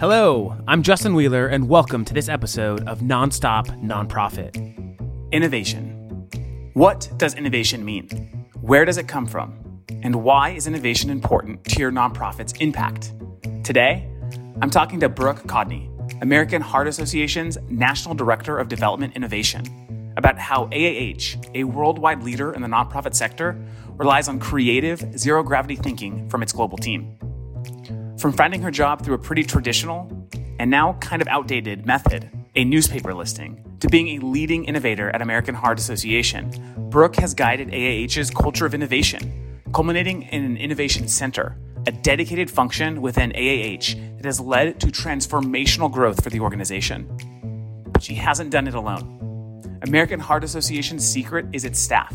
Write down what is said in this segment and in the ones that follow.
Hello, I'm Justin Wheeler, and welcome to this episode of Nonstop Nonprofit. Innovation. What does innovation mean? Where does it come from? And why is innovation important to your nonprofit's impact? Today, I'm talking to Brooke Codney, American Heart Association's National Director of Development Innovation, about how AHA, a worldwide leader in the nonprofit sector, relies on creative, zero gravity thinking from its global team. From finding her job through a pretty traditional and now kind of outdated method, a newspaper listing, to being a leading innovator at American Heart Association, Brooke has guided AHA's culture of innovation, culminating in an innovation center, a dedicated function within AAH that has led to transformational growth for the organization. But she hasn't done it alone. American Heart Association's secret is its staff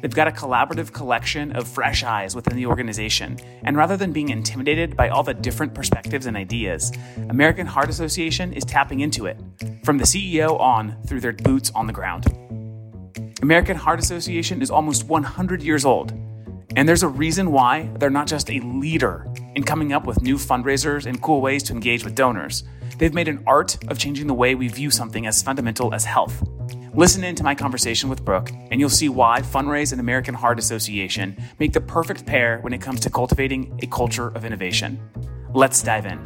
They've got a collaborative collection of fresh eyes within the organization, and rather than being intimidated by all the different perspectives and ideas, American Heart Association is tapping into it, from the CEO on through their boots on the ground. American Heart Association is almost 100 years old, and there's a reason why they're not just a leader in coming up with new fundraisers and cool ways to engage with donors. They've made an art of changing the way we view something as fundamental as health. Listen in to my conversation with Brooke, and you'll see why Funraise and American Heart Association make the perfect pair when it comes to cultivating a culture of innovation. Let's dive in.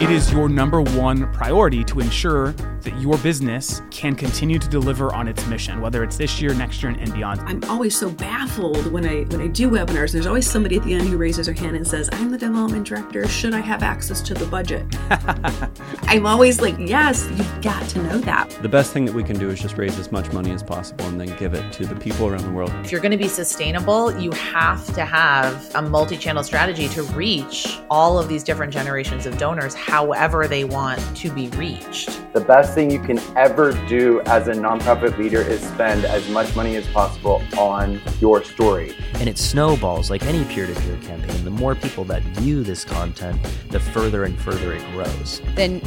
It is your number one priority to ensure that your business can continue to deliver on its mission, whether it's this year, next year, and beyond. I'm always so baffled when I when I do webinars. There's always somebody at the end who raises their hand and says, "I'm the development director. Should I have access to the budget?" I'm always like, "Yes, you've got to know that." The best thing that we can do is just raise as much money as possible and then give it to the people around the world. If you're going to be sustainable, you have to have a multi-channel strategy to reach all of these different generations of donors however they want to be reached. The best thing you can ever do as a nonprofit leader is spend as much money as possible on your story. And it snowballs like any peer to peer campaign. The more people that view this content, the further and further it grows. Then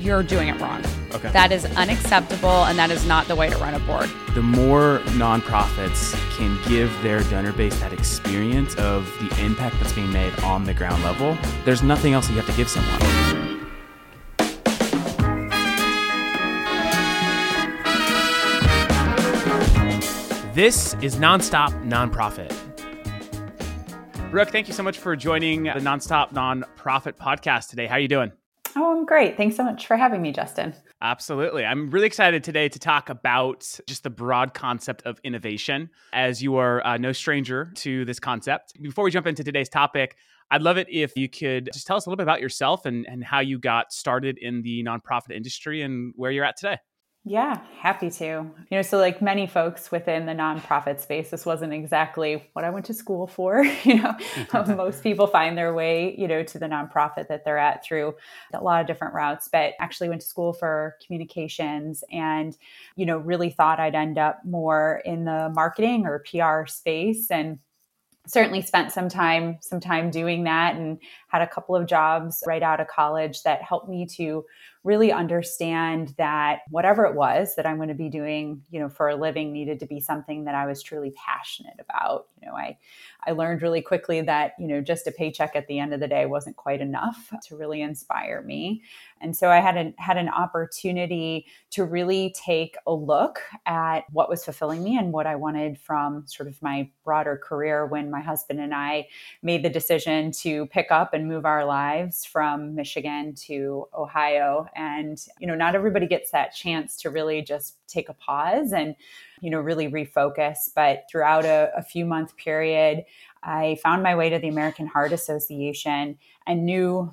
you're doing it wrong. Okay. That is unacceptable and that is not the way to run a board. The more nonprofits can give their donor base that experience of the impact that's being made on the ground level, there's nothing else that you have to give someone. This is Nonstop Nonprofit. Brooke, thank you so much for joining the Nonstop Nonprofit podcast today. How are you doing? Oh, I'm great. Thanks so much for having me, Justin. Absolutely. I'm really excited today to talk about just the broad concept of innovation, as you are uh, no stranger to this concept. Before we jump into today's topic, I'd love it if you could just tell us a little bit about yourself and, and how you got started in the nonprofit industry and where you're at today. Yeah, happy to. You know, so like many folks within the nonprofit space, this wasn't exactly what I went to school for. You know, um, most people find their way, you know, to the nonprofit that they're at through a lot of different routes, but actually went to school for communications and, you know, really thought I'd end up more in the marketing or PR space and certainly spent some time some time doing that and had a couple of jobs right out of college that helped me to really understand that whatever it was that I'm going to be doing, you know, for a living needed to be something that I was truly passionate about. You know, I I learned really quickly that, you know, just a paycheck at the end of the day wasn't quite enough to really inspire me. And so I had an had an opportunity to really take a look at what was fulfilling me and what I wanted from sort of my broader career when my husband and I made the decision to pick up and move our lives from Michigan to Ohio and you know not everybody gets that chance to really just take a pause and you know really refocus. But throughout a, a few month period i found my way to the american heart association and knew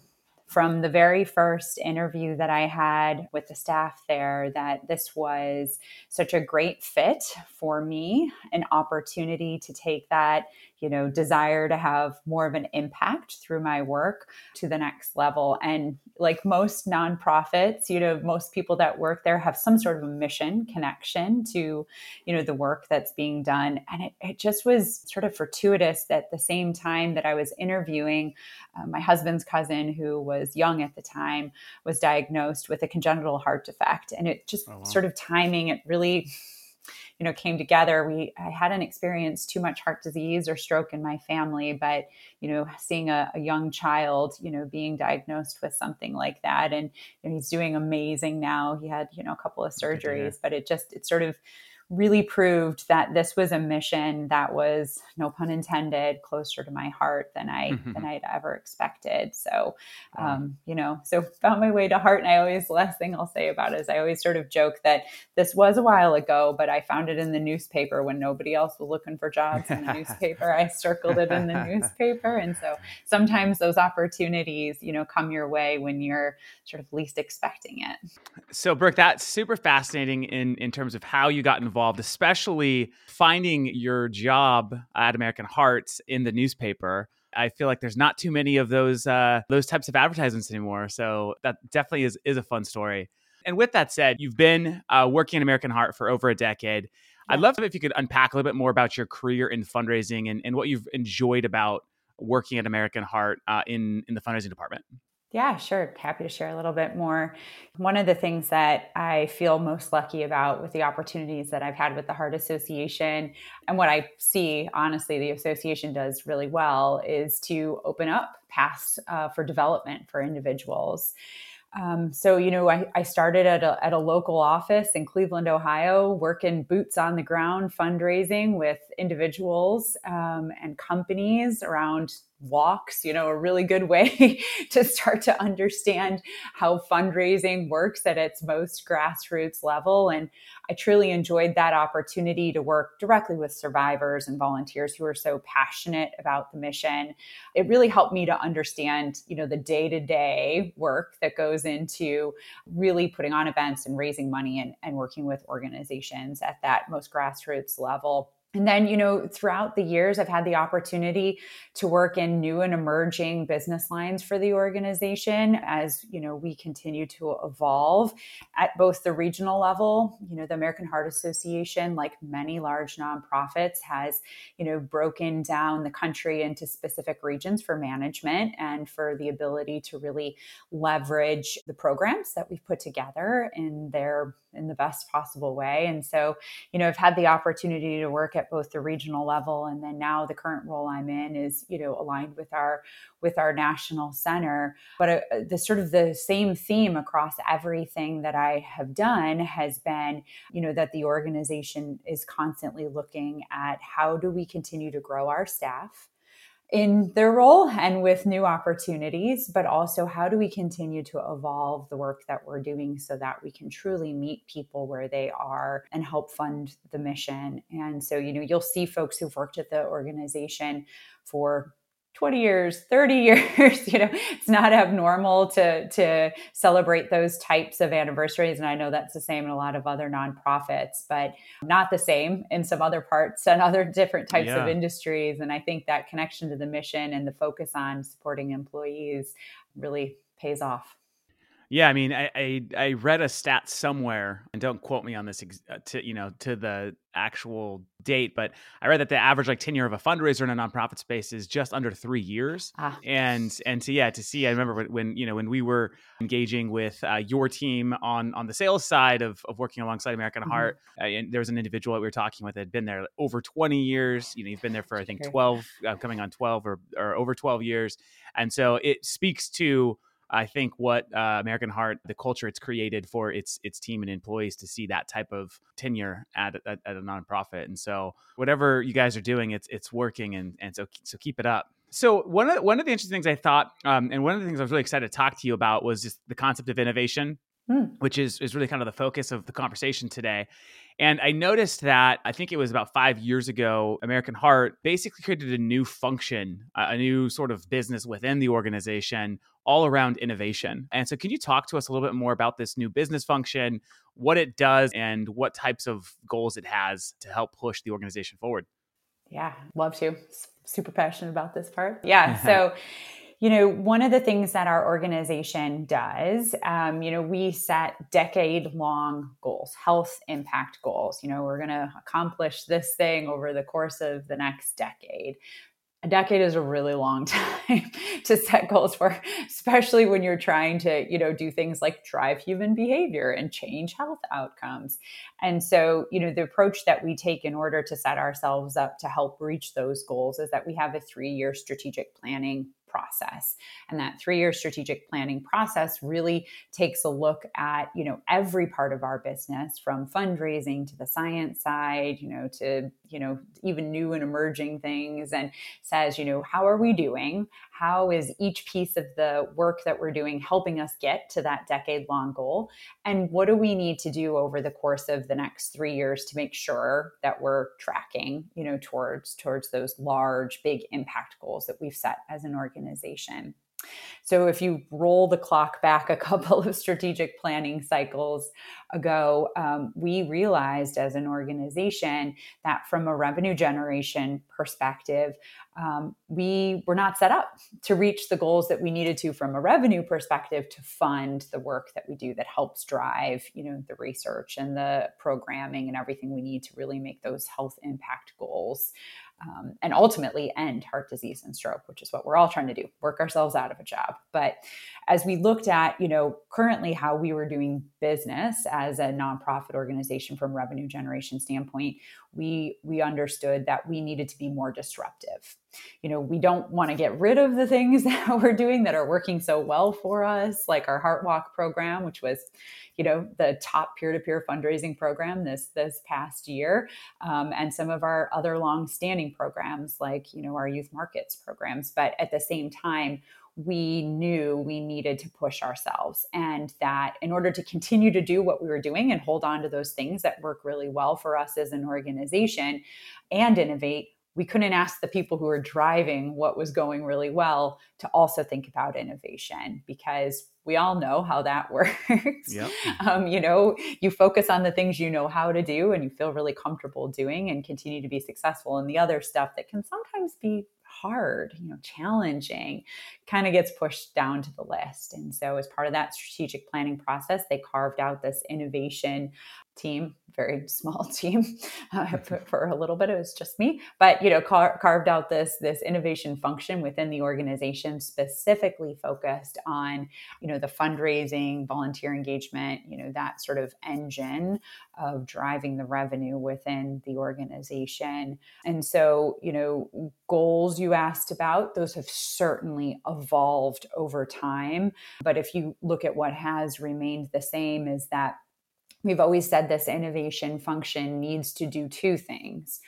from the very first interview that I had with the staff there that this was such a great fit for me, an opportunity to take that, you know, desire to have more of an impact through my work to the next level. And like most nonprofits, you know, most people that work there have some sort of a mission connection to, you know, the work that's being done. And it, it just was sort of fortuitous that the same time that I was interviewing, uh, my husband's cousin, who was young at the time, was diagnosed with a congenital heart defect. And it just oh, wow. sort of timing, it really you know came together. We i hadn't experienced too much heart disease or stroke in my family but you know seeing a, a young child you know being diagnosed with something like that and you know, he's doing amazing now. He had you know a couple of surgeries but it just it sort of really proved that this was a mission that was no pun intended closer to my heart than i mm-hmm. than i'd ever expected. So um, you know so found my way to heart and i always the last thing i'll say about it is i always sort of joke that this was a while ago but i found it in the newspaper when nobody else was looking for jobs in the newspaper. I circled it in the newspaper. And so sometimes those opportunities you know come your way when you're sort of least expecting it. So brooke that's super fascinating in in terms of how you got involved involved, especially finding your job at American Hearts in the newspaper. I feel like there's not too many of those uh, those types of advertisements anymore. So that definitely is is a fun story. And with that said, you've been uh, working at American Heart for over a decade. I'd love if you could unpack a little bit more about your career in fundraising and, and what you've enjoyed about working at American Heart uh, in in the fundraising department. Yeah, sure. Happy to share a little bit more. One of the things that I feel most lucky about with the opportunities that I've had with the Heart Association and what I see, honestly, the association does really well is to open up paths uh, for development for individuals. Um, so, you know, I, I started at a, at a local office in Cleveland, Ohio, working boots on the ground fundraising with individuals um, and companies around walks, you know, a really good way to start to understand how fundraising works at its most grassroots level. And I truly enjoyed that opportunity to work directly with survivors and volunteers who are so passionate about the mission. It really helped me to understand, you know, the day-to-day work that goes into really putting on events and raising money and, and working with organizations at that most grassroots level. And then, you know, throughout the years, I've had the opportunity to work in new and emerging business lines for the organization as, you know, we continue to evolve at both the regional level. You know, the American Heart Association, like many large nonprofits, has, you know, broken down the country into specific regions for management and for the ability to really leverage the programs that we've put together in their in the best possible way. And so, you know, I've had the opportunity to work at both the regional level and then now the current role I'm in is, you know, aligned with our with our national center. But uh, the sort of the same theme across everything that I have done has been, you know, that the organization is constantly looking at how do we continue to grow our staff? In their role and with new opportunities, but also how do we continue to evolve the work that we're doing so that we can truly meet people where they are and help fund the mission. And so, you know, you'll see folks who've worked at the organization for 20 years 30 years you know it's not abnormal to to celebrate those types of anniversaries and i know that's the same in a lot of other nonprofits but not the same in some other parts and other different types yeah. of industries and i think that connection to the mission and the focus on supporting employees really pays off yeah, I mean, I, I, I read a stat somewhere, and don't quote me on this, ex- uh, to you know, to the actual date, but I read that the average like tenure of a fundraiser in a nonprofit space is just under three years. Ah. And and to yeah, to see, I remember when you know when we were engaging with uh, your team on on the sales side of of working alongside American mm-hmm. Heart, uh, and there was an individual that we were talking with that had been there over twenty years. You know, you've been there for I think twelve, uh, coming on twelve or or over twelve years, and so it speaks to I think what uh, American Heart, the culture it's created for its its team and employees to see that type of tenure at, at, at, a nonprofit. And so whatever you guys are doing, it's it's working, and and so so keep it up. So one of the, one of the interesting things I thought, um, and one of the things I was really excited to talk to you about was just the concept of innovation, mm. which is is really kind of the focus of the conversation today. And I noticed that I think it was about five years ago, American Heart basically created a new function, a new sort of business within the organization all around innovation. And so, can you talk to us a little bit more about this new business function, what it does, and what types of goals it has to help push the organization forward? Yeah, love to. Super passionate about this part. Yeah. So, you know, one of the things that our organization does, um, you know, we set decade long goals, health impact goals. You know, we're going to accomplish this thing over the course of the next decade. a decade is a really long time to set goals for especially when you're trying to you know do things like drive human behavior and change health outcomes and so you know the approach that we take in order to set ourselves up to help reach those goals is that we have a three year strategic planning process. And that three-year strategic planning process really takes a look at you know every part of our business from fundraising to the science side you know to you know even new and emerging things and says you know how are we doing how is each piece of the work that we're doing helping us get to that decade long goal? And what do we need to do over the course of the next 3 years to make sure that we're tracking you know towards towards those large big impact goals that we've set as an organization so if you roll the clock back a couple of strategic planning cycles ago, um, we realized as an organization that from a revenue generation perspective, um, we were not set up to reach the goals that we needed to from a revenue perspective to fund the work that we do that helps drive, you know, the research and the programming and everything we need to really make those health impact goals um, and ultimately end heart disease and stroke, which is what we're all trying to do, work ourselves out of a job. But as we looked at, you know, currently how we were doing business as a nonprofit organization from revenue generation standpoint, we we understood that we needed to be more disruptive. You know, we don't want to get rid of the things that we're doing that are working so well for us, like our Heart Walk program, which was, you know, the top peer-to-peer fundraising program this this past year, um, and some of our other long-standing programs, like you know our youth markets programs. But at the same time, we knew we needed to push ourselves and that in order to continue to do what we were doing and hold on to those things that work really well for us as an organization and innovate we couldn't ask the people who were driving what was going really well to also think about innovation because we all know how that works. Yep. um, you know, you focus on the things you know how to do and you feel really comfortable doing and continue to be successful. And the other stuff that can sometimes be hard, you know, challenging, kind of gets pushed down to the list. And so, as part of that strategic planning process, they carved out this innovation team very small team uh, for, for, a little bit it was just me. But you know car- carved out this this innovation function within the organization specifically focused on you know the fundraising volunteer engagement you know that sort of engine of driving the revenue within the organization. And so you know goals you asked about those have certainly evolved over time. But if you look at what has remained the same is that we've always said this innovation function needs to do two things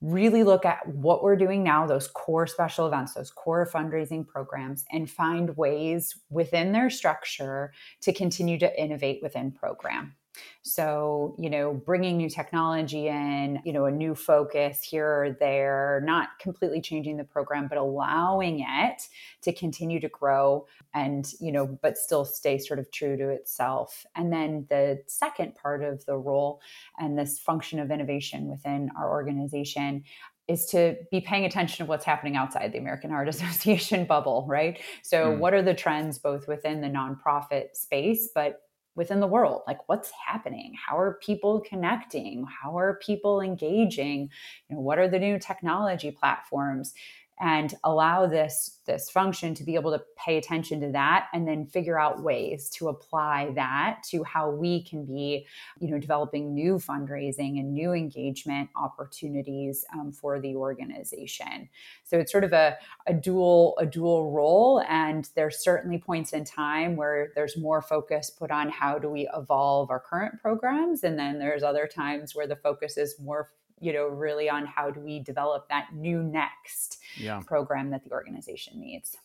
really look at what we're doing now, those core special events, those core fundraising programs, and find ways within their structure to continue to innovate within program. So, you know, bringing new technology in, you know, a new focus here or there, not completely changing the program, but allowing it to continue to grow and, you know, but still stay sort of true to itself. And then the second part of the role and this function of innovation within our organization is to be paying attention to what's happening outside the American Heart Association bubble, right? So, mm. what are the trends both within the nonprofit space, but within the world like what's happening? How are people connecting? How are people engaging? You know what are the new technology platforms and allow this this function to be able to pay attention to that and then figure out ways to apply that to how we can be you know developing new fundraising and new engagement opportunities um, for the organization. So it's sort of a, a dual a dual role and there's certainly points in time where there's more focus put on how do we evolve our current programs and then there's other times where the focus is more you know, really on how do we develop that new next yeah. program that the organization needs.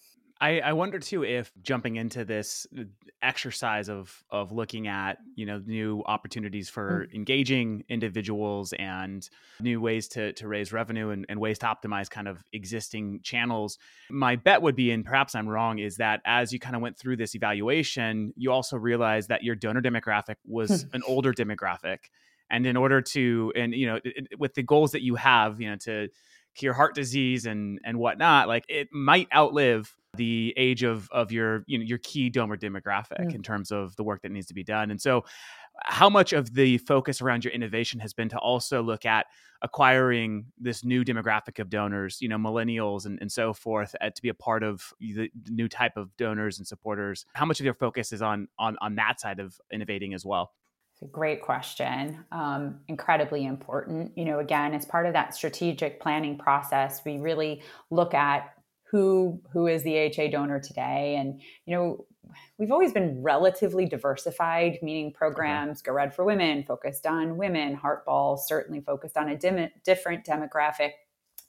I, I wonder too if jumping into this uh, exercise of of looking at you know new opportunities for mm. engaging individuals and new ways to to raise revenue and, and ways to optimize kind of existing channels. My bet would be, and perhaps I'm wrong, is that as you kind of went through this evaluation, you also realized that your donor demographic was an older demographic and in order to and you know it, with the goals that you have you know to cure heart disease and and whatnot like it might outlive the age of of your you know your key donor demographic mm. in terms of the work that needs to be done and so how much of the focus around your innovation has been to also look at acquiring this new demographic of donors, you know, millennials and, and so forth, uh, to be a part of the new type of donors and supporters? How much of your focus is on on on that side of innovating as well? It's a great question. Um, incredibly important. You know, again, as part of that strategic planning process, we really look at who who is the AHA donor today, and you know, we've always been relatively diversified, meaning programs Go Red for Women focused on women, Heartball certainly focused on a dim- different demographic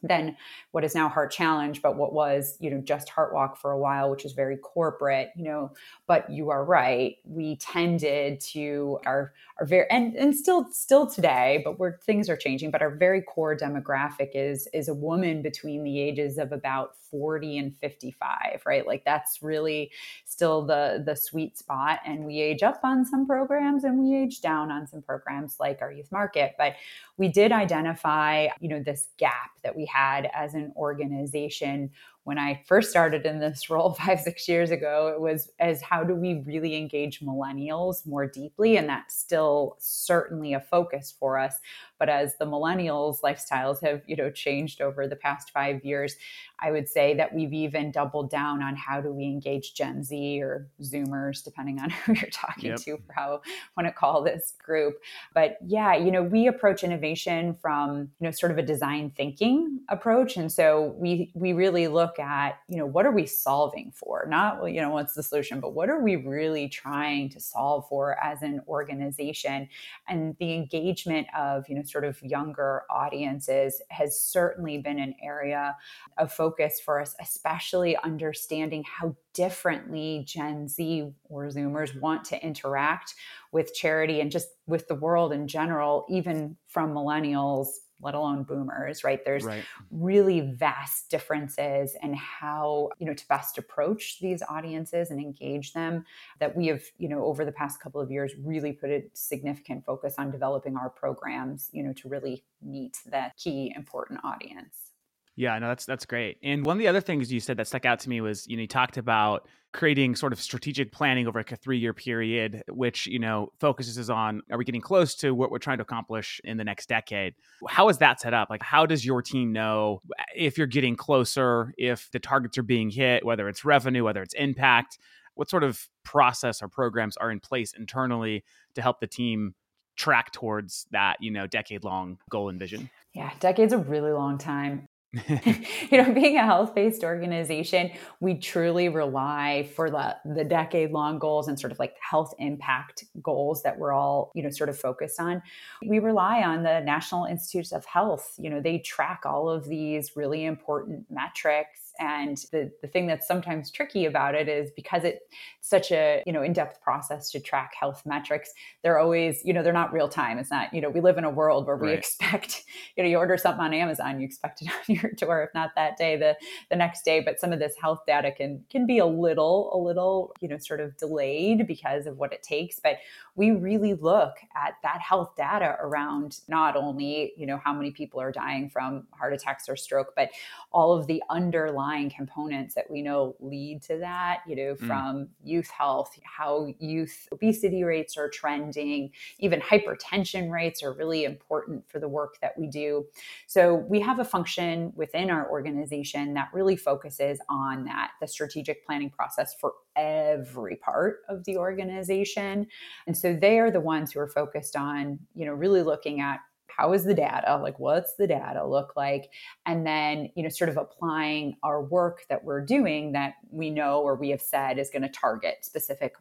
than what is now Heart Challenge, but what was, you know, just Heart Walk for a while, which is very corporate, you know. But you are right. We tended to our our very and and still still today, but where things are changing, but our very core demographic is is a woman between the ages of about 40 and 55, right? Like that's really still the the sweet spot. And we age up on some programs and we age down on some programs like our youth market. But we did identify, you know, this gap that we had as an organization when I first started in this role five, six years ago, it was as how do we really engage millennials more deeply? And that's still certainly a focus for us. But as the millennials' lifestyles have, you know, changed over the past five years, I would say that we've even doubled down on how do we engage Gen Z or Zoomers, depending on who you're talking yep. to for how I want to call this group. But yeah, you know, we approach innovation from, you know, sort of a design thinking approach. And so we we really look at, you know, what are we solving for? Not, you know, what's the solution, but what are we really trying to solve for as an organization? And the engagement of, you know, sort of younger audiences has certainly been an area of focus for us, especially understanding how differently Gen Z or Zoomers want to interact with charity and just with the world in general, even from millennials let alone boomers right there's right. really vast differences in how you know to best approach these audiences and engage them that we have you know over the past couple of years really put a significant focus on developing our programs you know to really meet that key important audience yeah, no, that's that's great. And one of the other things you said that stuck out to me was, you know, you talked about creating sort of strategic planning over like a three year period, which, you know, focuses on are we getting close to what we're trying to accomplish in the next decade? How is that set up? Like how does your team know if you're getting closer, if the targets are being hit, whether it's revenue, whether it's impact? What sort of process or programs are in place internally to help the team track towards that, you know, decade long goal and vision? Yeah, decade's a really long time. you know, being a health-based organization, we truly rely for the the decade-long goals and sort of like health impact goals that we're all, you know, sort of focused on. We rely on the National Institutes of Health. You know, they track all of these really important metrics and the, the thing that's sometimes tricky about it is because it's such a you know in-depth process to track health metrics they're always you know they're not real time. It's not you know we live in a world where we right. expect you know you order something on amazon you expect it on your door if not that day the the next day. But some of this health data can can be a little a little you know sort of delayed because of what it takes. But we really look at that health data around not only you know how many people are dying from heart attacks or stroke but all of the underlying underlying components that we know lead to that, you know, mm. from youth health, how youth obesity rates are trending, even hypertension rates are really important for the work that we do. So we have a function within our organization that really focuses on that, the strategic planning process for every part of the organization. And so they are the ones who are focused on, you know, really looking at how is the data? Like what's the data look like? And then you know sort of applying our work that we're doing that we know or we have said is going to target specific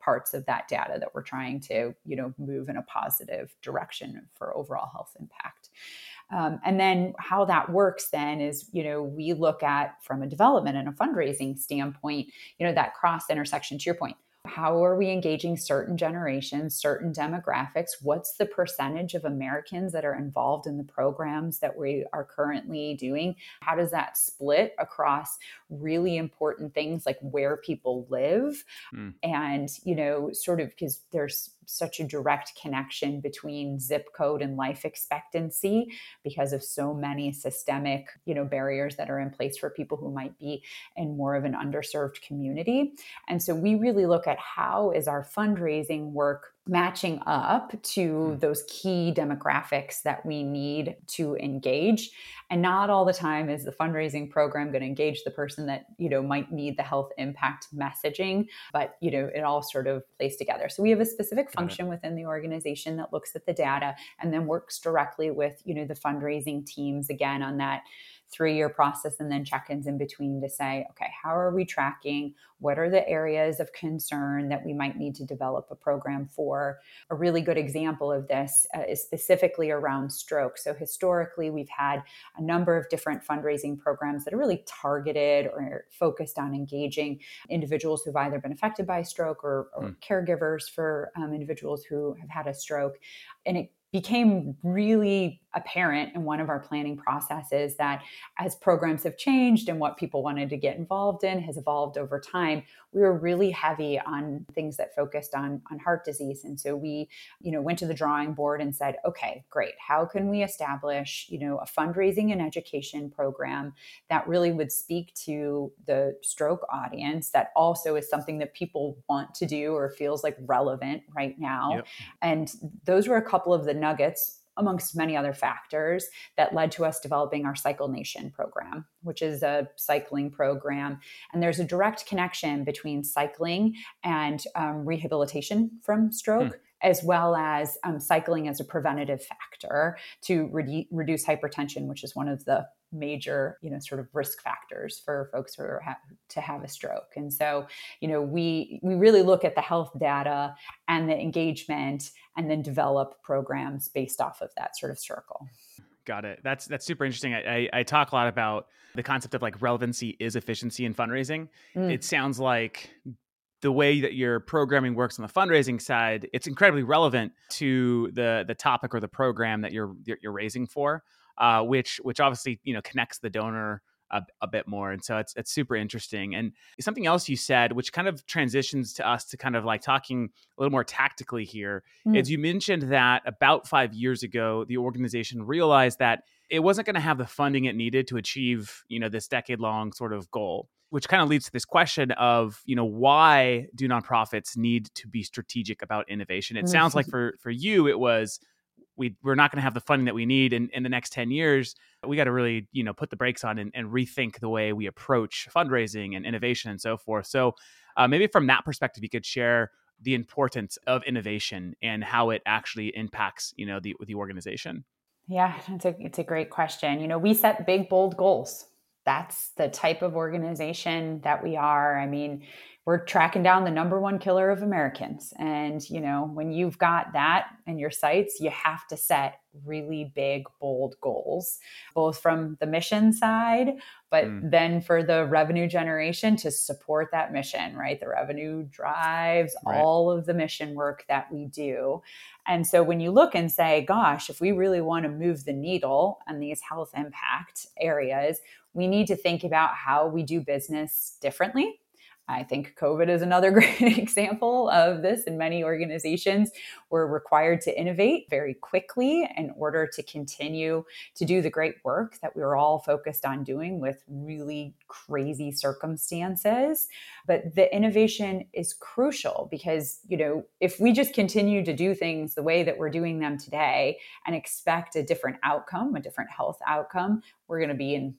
parts of that data that we're trying to you know move in a positive direction for overall health impact. Um, and then how that works then is you know we look at from a development and a fundraising standpoint you know that cross intersection to your point how are we engaging certain generations, certain demographics? What's the percentage of Americans that are involved in the programs that we are currently doing? How does that split across really important things like where people live? Mm. And, you know, sort of because there's such a direct connection between zip code and life expectancy because of so many systemic you know barriers that are in place for people who might be in more of an underserved community. And so we really look at how is our fundraising work matching up to Hmm. those key demographics that we need to engage. And not all the time is the fundraising program going to engage the person that you know might need the health impact messaging but you know it all sort of plays together. So we have a specific function within the organization that looks at the data and then works directly with you know the fundraising teams again on that three year process and then check ins in between to say, okay, how are we tracking? What are the areas of concern that we might need to develop a program for? A really good example of this uh, is specifically around stroke. So, historically, we've had a number of different fundraising programs that are really targeted or focused on engaging individuals who've either been affected by stroke or, or caregivers for um, individuals who have had a stroke. And it became really apparent in one of our planning processes that as programs have changed and what people wanted to get involved in has evolved over time we were really heavy on things that focused on on heart disease. And so we you know went to the drawing board and said okay great. How can we establish you know a fundraising and education program that really would speak to the stroke audience that also is something that people want to do or feels like relevant right now? Yep. and those were a couple of the nuggets amongst many other factors that led to us developing our Cycle Nation program, which is a cycling program. And there's a direct connection between cycling and um, rehabilitation from stroke. As well as um, cycling as a preventative factor to redu- reduce hypertension, which is one of the major, you know, sort of risk factors for folks who are ha- to have a stroke. And so, you know, we we really look at the health data and the engagement, and then develop programs based off of that sort of circle. Got it. That's that's super interesting. I, I, I talk a lot about the concept of like relevancy is efficiency in fundraising. Mm. It sounds like the way that your programming works on the fundraising side, it's incredibly relevant to the the topic or the program that you're you're you're raising for, uh, which which obviously you know connects the donor a, a bit more, and so it's it's super interesting. And something else you said, which kind of transitions to us to kind of like talking a little more tactically here, Mm. is you mentioned that about five years ago, the organization realized that it wasn't going to have the funding it needed to achieve you know this decade long sort of goal which kind of leads to this question of you know why do nonprofits need to be strategic about innovation it sounds like for for you it was we we're not going to have the funding that we need in, in the next 10 years we got to really you know put the brakes on and, and rethink the way we approach fundraising and innovation and so forth so uh, maybe from that perspective you could share the importance of innovation and how it actually impacts you know the the organization Yeah, it's a it's a great question. You know, we set big bold goals. That's the type of organization that we are. I mean, we're tracking down the number one killer of Americans. And, you know, when you've got that in your sights, you have to set really big, bold goals, both from the mission side, but Mm. then for the revenue generation to support that mission, right? The revenue drives Right. all of the mission work that we do. And so when you look and say, gosh, if we really want to move the needle on these health impact areas, we need to think about how we do business differently. I think COVID is another great example of this. In many organizations, we're required to innovate very quickly in order to continue to do the great work that we were all focused on doing with really crazy circumstances. But the innovation is crucial because, you know, if we just continue to do things the way that we're doing them today and expect a different outcome, a different health outcome, we're going to be in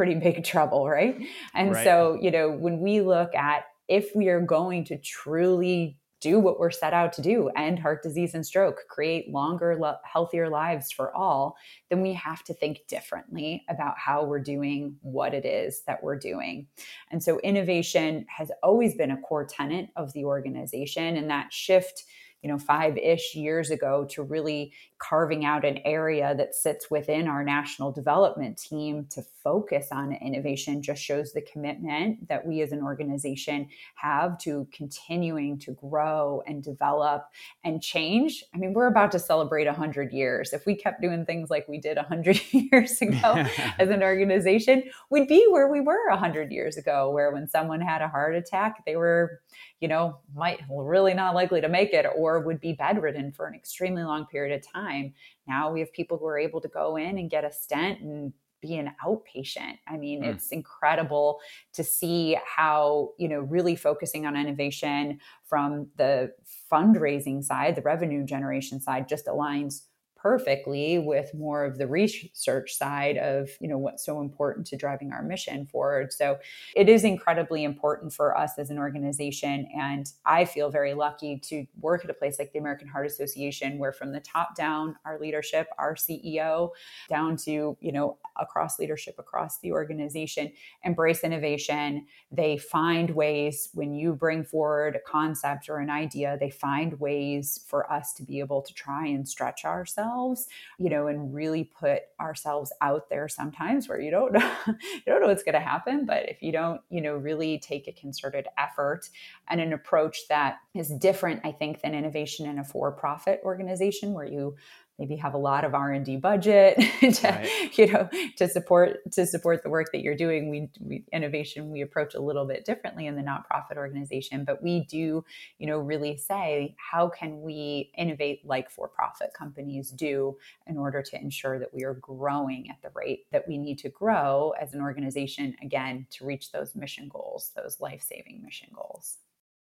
pretty big trouble, right? And Right. so, you know, when we look at if we are going to truly do what we're set out to do end heart disease and stroke, create longer, lo- healthier lives for all, then we have to think differently about how we're doing what it is that we're doing. And so, innovation has always been a core tenet of the organization, and that shift. You know, five ish years ago, to really carving out an area that sits within our national development team to focus on innovation just shows the commitment that we as an organization have to continuing to grow and develop and change. I mean, we're about to celebrate 100 years. If we kept doing things like we did 100 years ago as an organization, we'd be where we were 100 years ago, where when someone had a heart attack, they were, you know, might really not likely to make it or would be bedridden for an extremely long period of time. Now we have people who are able to go in and get a stent and be an outpatient. I mean, mm. it's incredible to see how, you know, really focusing on innovation from the fundraising side, the revenue generation side just aligns perfectly with more of the research side of you know what's so important to driving our mission forward. So it is incredibly important for us as an organization and i feel very lucky to work at a place like the american heart association where from the top down our leadership our ceo down to you know across leadership across the organization embrace innovation. They find ways when you bring forward a concept or an idea they find ways for us to be able to try and stretch ourselves ourselves, you know, and really put ourselves out there sometimes where you don't know, you don't know what's going to happen. But if you don't, you know, really take a concerted effort and an approach that is different, I think, than innovation in a for-profit organization where you maybe have a lot of r&d budget to right. you know to support to support the work that you're doing we, we, innovation we approach a little bit differently in the nonprofit organization but we do you know really say how can we innovate like for-profit companies do in order to ensure that we are growing at the rate that we need to grow as an organization again to reach those mission goals those life-saving mission goals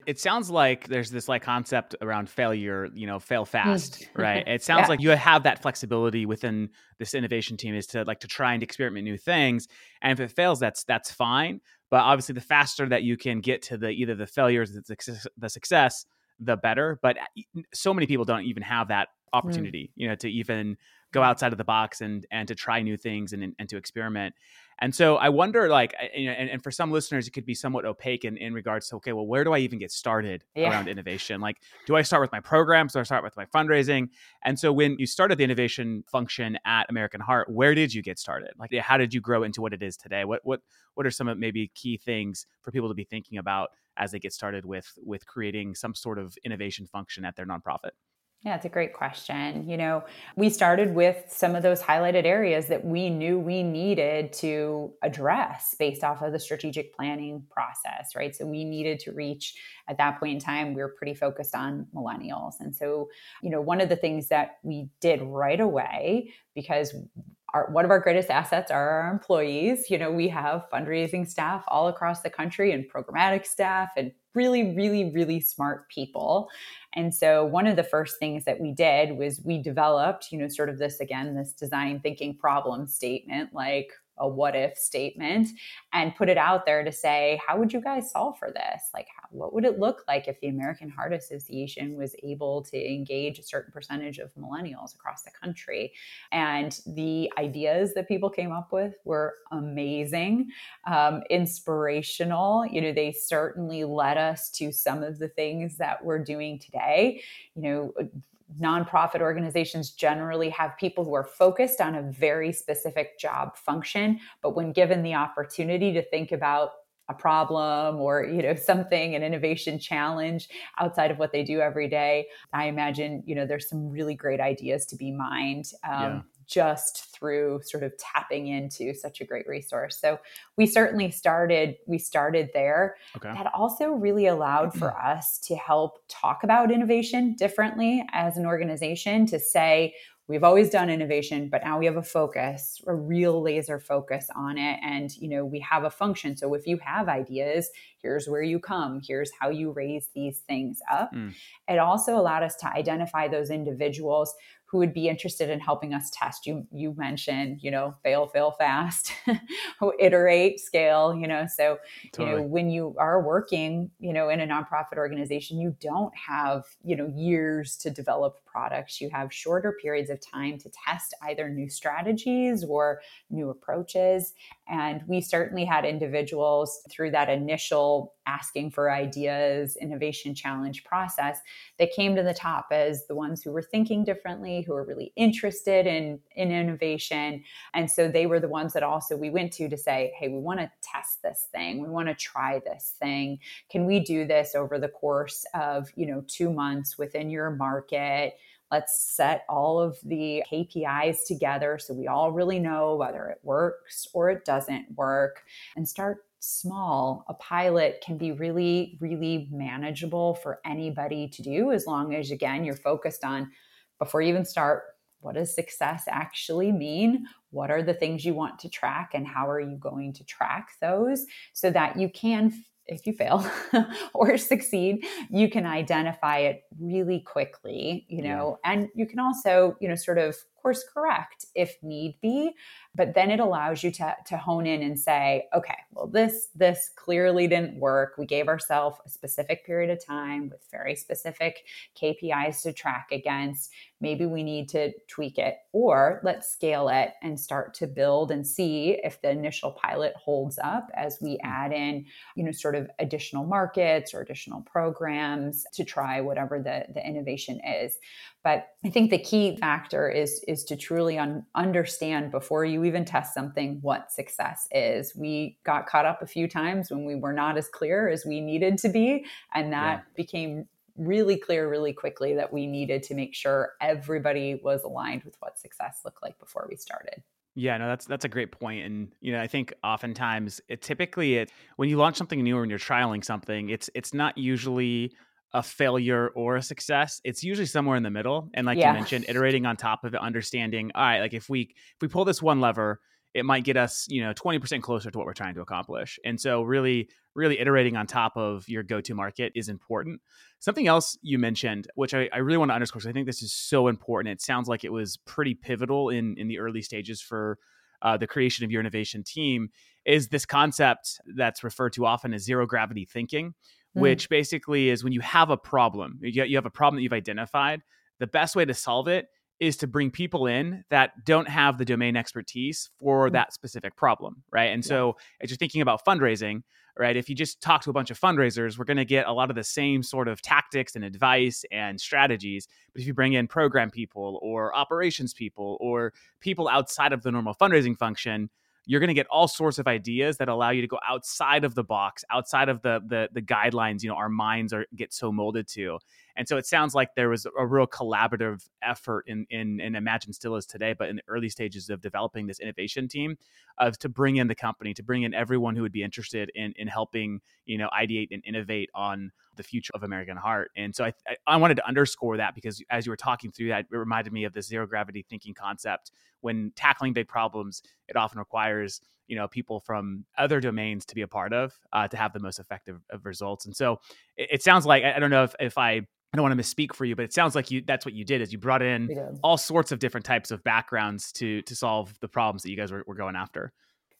it sounds like there's this like concept around failure, you know, fail fast, right? It sounds yeah. like you have that flexibility within this innovation team is to like to try and experiment new things. And if it fails, that's that's fine. But obviously the faster that you can get to the either the failures, the success, the success, the better. But uh, so many people don't even have that mm. opportunity, mm. you know, to even go outside of the box and and to try new things and and to experiment. And so I wonder, like, and, and for some listeners, it could be somewhat opaque in, in regards to, okay, well, where do I even get started yeah. around innovation? Like, do I start with my programs? Do I start with my fundraising? And so when you started the innovation function at American Heart, where did you get started? Like, how did you grow into what it is today? What, what, what are some of maybe key things for people to be thinking about as they get started with, with creating some sort of innovation function at their nonprofit? Yeah, it's a great question. You know, we started with some of those highlighted areas that we knew we needed to address based off of the strategic planning process, right? So we needed to reach at that point in time, we were pretty focused on millennials. And so, you know, one of the things that we did right away, because our, one of our greatest assets are our employees. You know, we have fundraising staff all across the country and programmatic staff and really, really, really smart people. And so one of the first things that we did was we developed, you know, sort of this again, this design thinking problem statement like a what if statement and put it out there to say, how would you guys solve for this? Like, how, what would it look like if the American Heart Association was able to engage a certain percentage of millennials across the country? And the ideas that people came up with were amazing, um, inspirational. You know, they certainly led us to some of the things that we're doing today. You know, nonprofit organizations generally have people who are focused on a very specific job function but when given the opportunity to think about a problem or you know something an innovation challenge outside of what they do every day i imagine you know there's some really great ideas to be mined um, yeah just through sort of tapping into such a great resource. So we certainly started we started there. Okay. That also really allowed for us to help talk about innovation differently as an organization to say we've always done innovation but now we have a focus a real laser focus on it and you know we have a function so if you have ideas here's where you come here's how you raise these things up mm. it also allowed us to identify those individuals who would be interested in helping us test. You you mentioned you know fail fail fast iterate scale you know so totally. you know when you are working you know in a nonprofit organization you don't have you know years to develop products. You have shorter periods of time to test either new strategies or new approaches and we certainly had individuals through that initial asking for ideas, innovation challenge process that came to the top as the ones who were thinking differently, who were really interested in, in innovation. And so they were the ones that also we went to to say, hey, we want to test this thing. We want to try this thing. Can we do this over the course of, you know, two months within your market? Let's set all of the KPIs together so we all really know whether it works or it doesn't work and start small. A pilot can be really, really manageable for anybody to do as long as, again, you're focused on before you even start what does success actually mean? What are the things you want to track and how are you going to track those so that you can if you fail or succeed you can identify it really quickly you know yeah. and you can also you know sort of course correct if need be but then it allows you to, to hone in and say okay well this this clearly didn't work. We gave ourselves a specific period of time with very specific kpis to track against. Maybe we need to tweak it or let's scale it and start to build and see if the initial pilot holds up as we hmm. add in you know sort of additional markets or additional programs to try whatever the, the innovation is. But i think the key factor is is to truly un- understand before you even test something what success is we got caught up a few times when we were not as clear as we needed to be and that yeah. became really clear really quickly that we needed to make sure everybody was aligned with what success looked like before we started. Yeah, no, that's that's a great point, and you know, I think oftentimes it typically it when you launch something new or when you're trialing something, it's it's not usually a failure or a success. It's usually somewhere in the middle, and like yeah. you mentioned, iterating on top of it, understanding. All right, like if we if we pull this one lever, it might get us you know 20% closer to what we're trying to accomplish and so really really iterating on top of your go-to market is important something else you mentioned which i, I really want to underscore because i think this is so important it sounds like it was pretty pivotal in in the early stages for uh, the creation of your innovation team is this concept that's referred to often as zero gravity thinking mm. which basically is when you have a problem you have a problem that you've identified the best way to solve it is to bring people in that don't have the domain expertise for mm-hmm. that specific problem, right? And yeah. so, as you're thinking about fundraising, right, if you just talk to a bunch of fundraisers, we're going to get a lot of the same sort of tactics and advice and strategies. But if you bring in program people or operations people or people outside of the normal fundraising function, you're going to get all sorts of ideas that allow you to go outside of the box, outside of the the, the guidelines. You know, our minds are get so molded to. And so it sounds like there was a real collaborative effort in, in, in Imagine still is today, but in the early stages of developing this innovation team of to bring in the company, to bring in everyone who would be interested in, in helping, you know, ideate and innovate on the future of American Heart. And so I, I wanted to underscore that because as you were talking through that, it reminded me of the zero gravity thinking concept. When tackling big problems, it often requires you know people from other domains to be a part of uh, to have the most effective of results. And so it, it sounds like I don't know if if I I don't want to misspeak for you, but it sounds like you that's what you did is you brought in all sorts of different types of backgrounds to to solve the problems that you guys were, were going after.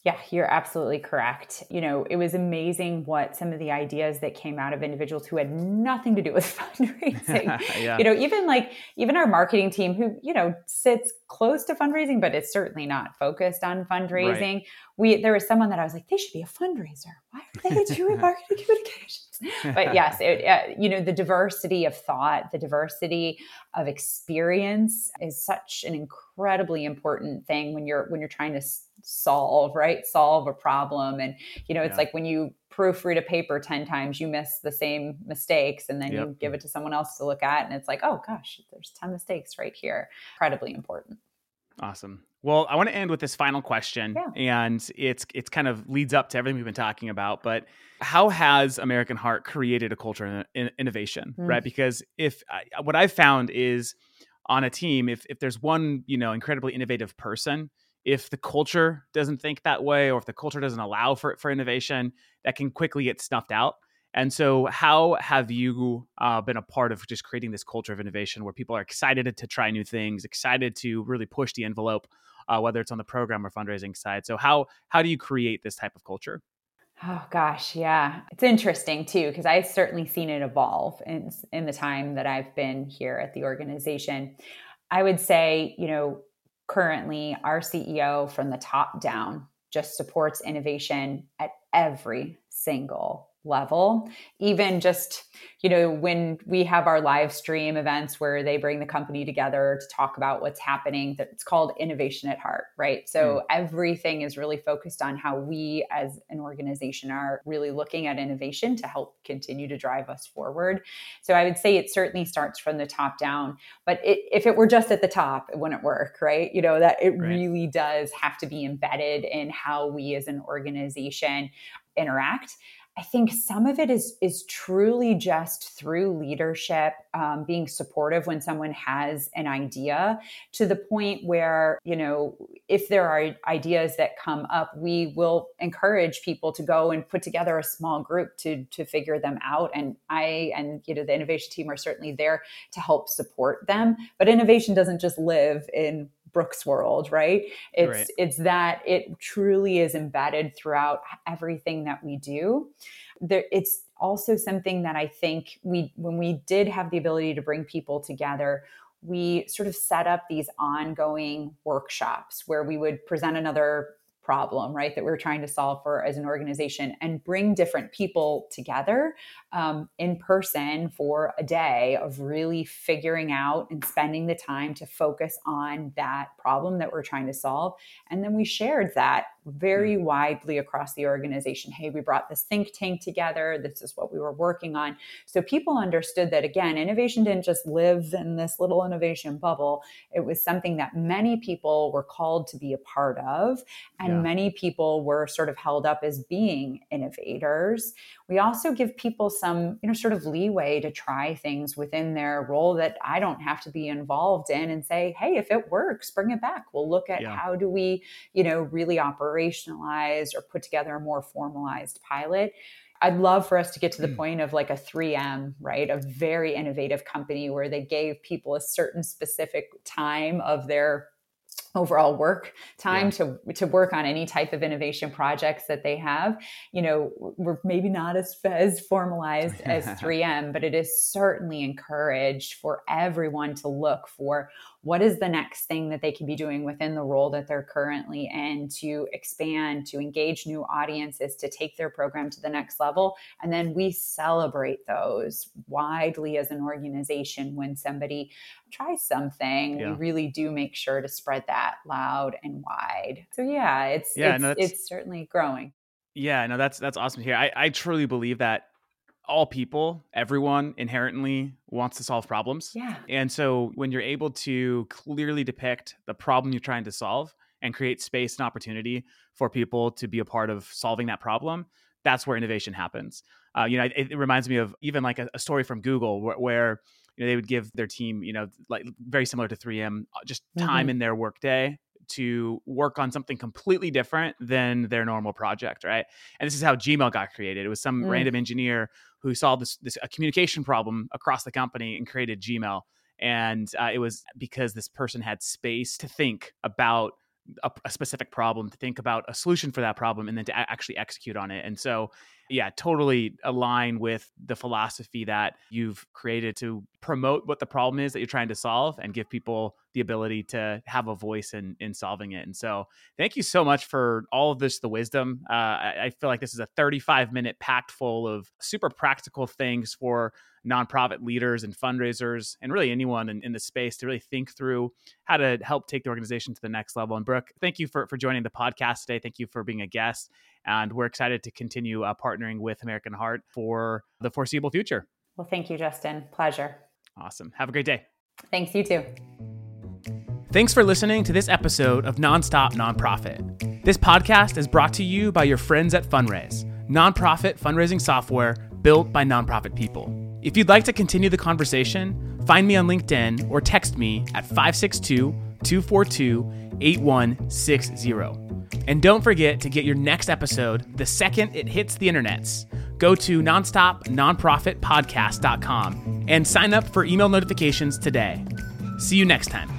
Yeah, you're absolutely correct. You know, it was amazing what some of the ideas that came out of individuals who had nothing to do with fundraising. yeah. You know, even like even our marketing team who, you know, sits close to fundraising but it's certainly not focused on fundraising. Right. We there was someone that I was like they should be a fundraiser. Why are they doing marketing communications? but yes, it, uh, you know, the diversity of thought, the diversity of experience is such an incredibly important thing when you're when you're trying to solve right solve a problem and you know it's yeah. like when you proofread a paper 10 times you miss the same mistakes and then yep. you give it to someone else to look at and it's like oh gosh there's 10 mistakes right here incredibly important awesome well, I want to end with this final question, yeah. and it's it's kind of leads up to everything we've been talking about. But how has American Heart created a culture of innovation, mm. right? Because if what I've found is on a team, if if there's one you know incredibly innovative person, if the culture doesn't think that way, or if the culture doesn't allow for for innovation, that can quickly get snuffed out. And so, how have you uh, been a part of just creating this culture of innovation where people are excited to try new things, excited to really push the envelope, uh, whether it's on the program or fundraising side? So, how how do you create this type of culture? Oh gosh, yeah, it's interesting too because I've certainly seen it evolve in in the time that I've been here at the organization. I would say, you know, currently our CEO from the top down just supports innovation at every single level. Even just you know when we have our live stream events where they bring the company together to talk about what's happening it's called innovation at heart right? So mm. everything is really focused on how we as an organization are really looking at innovation to help continue to drive us forward. So i would say it certainly starts from the top down but it, if it were just at the top it wouldn't work right? You know that it right. really does have to be embedded in how we as an organization interact I think some of it is is truly just through leadership, um, being supportive when someone has an idea, to the point where you know if there are ideas that come up, we will encourage people to go and put together a small group to to figure them out. And I and you know the innovation team are certainly there to help support them. But innovation doesn't just live in Brooke's world, right? It's right. it's that it truly is embedded throughout everything that we do. There, it's also something that I think we when we did have the ability to bring people together, we sort of set up these ongoing workshops where we would present another problem, right, that we're trying to solve for as an organization and bring different people together um, in person for a day of really figuring out and spending the time to focus on that problem that we're trying to solve. And then we shared that very mm. widely across the organization. Hey, we brought this think tank together. This is what we were working on. So people understood that, again, innovation didn't just live in this little innovation bubble, it was something that many people were called to be a part of. And yeah. Many people were sort of held up as being innovators. We also give people some, you know, sort of leeway to try things within their role that I don't have to be involved in and say, hey, if it works, bring it back. We'll look at yeah. how do we, you know, really operationalize or put together a more formalized pilot. I'd love for us to get to the mm. point of like a 3M, right? A very innovative company where they gave people a certain specific time of their overall work time yeah. to to work on any type of innovation projects that they have you know we're maybe not as as formalized as 3M but it is certainly encouraged for everyone to look for what is the next thing that they can be doing within the role that they're currently in to expand, to engage new audiences, to take their program to the next level. And then we celebrate those widely as an organization when somebody tries something. Yeah. We really do make sure to spread that loud and wide. So yeah, it's yeah, it's, no, it's certainly growing. Yeah, no, that's that's awesome to hear. I, I truly believe that all people, everyone inherently wants to solve problems. Yeah. And so when you're able to clearly depict the problem you're trying to solve and create space and opportunity for people to be a part of solving that problem, that's where innovation happens. Uh, you know, it, it, reminds me of even like a, a story from Google where, where, you know they would give their team, you know, like very similar to 3M, uh, just time mm-hmm. in their workday to work on something completely different than their normal project, right? And this is how Gmail got created. It was some mm. random engineer who saw this, this a communication problem across the company and created Gmail. And uh, it was because this person had space to think about a, a, specific problem, to think about a solution for that problem, and then to a- actually execute on it. And so yeah, totally align with the philosophy that you've created to promote what the problem is that you're trying to solve and give people the ability to have a voice in in solving it. And so, thank you so much for all of this, the wisdom. Uh, I, I feel like this is a 35 minute packed full of super practical things for nonprofit leaders and fundraisers and really anyone in, in the space to really think through how to help take the organization to the next level. And Brooke, thank you for, for joining the podcast today. Thank you for being a guest. And we're excited to continue uh, partnering with American Heart for the foreseeable future. Well, thank you, Justin. Pleasure. Awesome. Have a great day. Thanks, you too. Thanks for listening to this episode of Nonstop Nonprofit. This podcast is brought to you by your friends at Funraise, nonprofit fundraising software built by nonprofit people. If you'd like to continue the conversation, find me on LinkedIn or text me at 562 242 8160. And don't forget to get your next episode the second it hits the internets. Go to nonstopnonprofitpodcast.com and sign up for email notifications today. See you next time.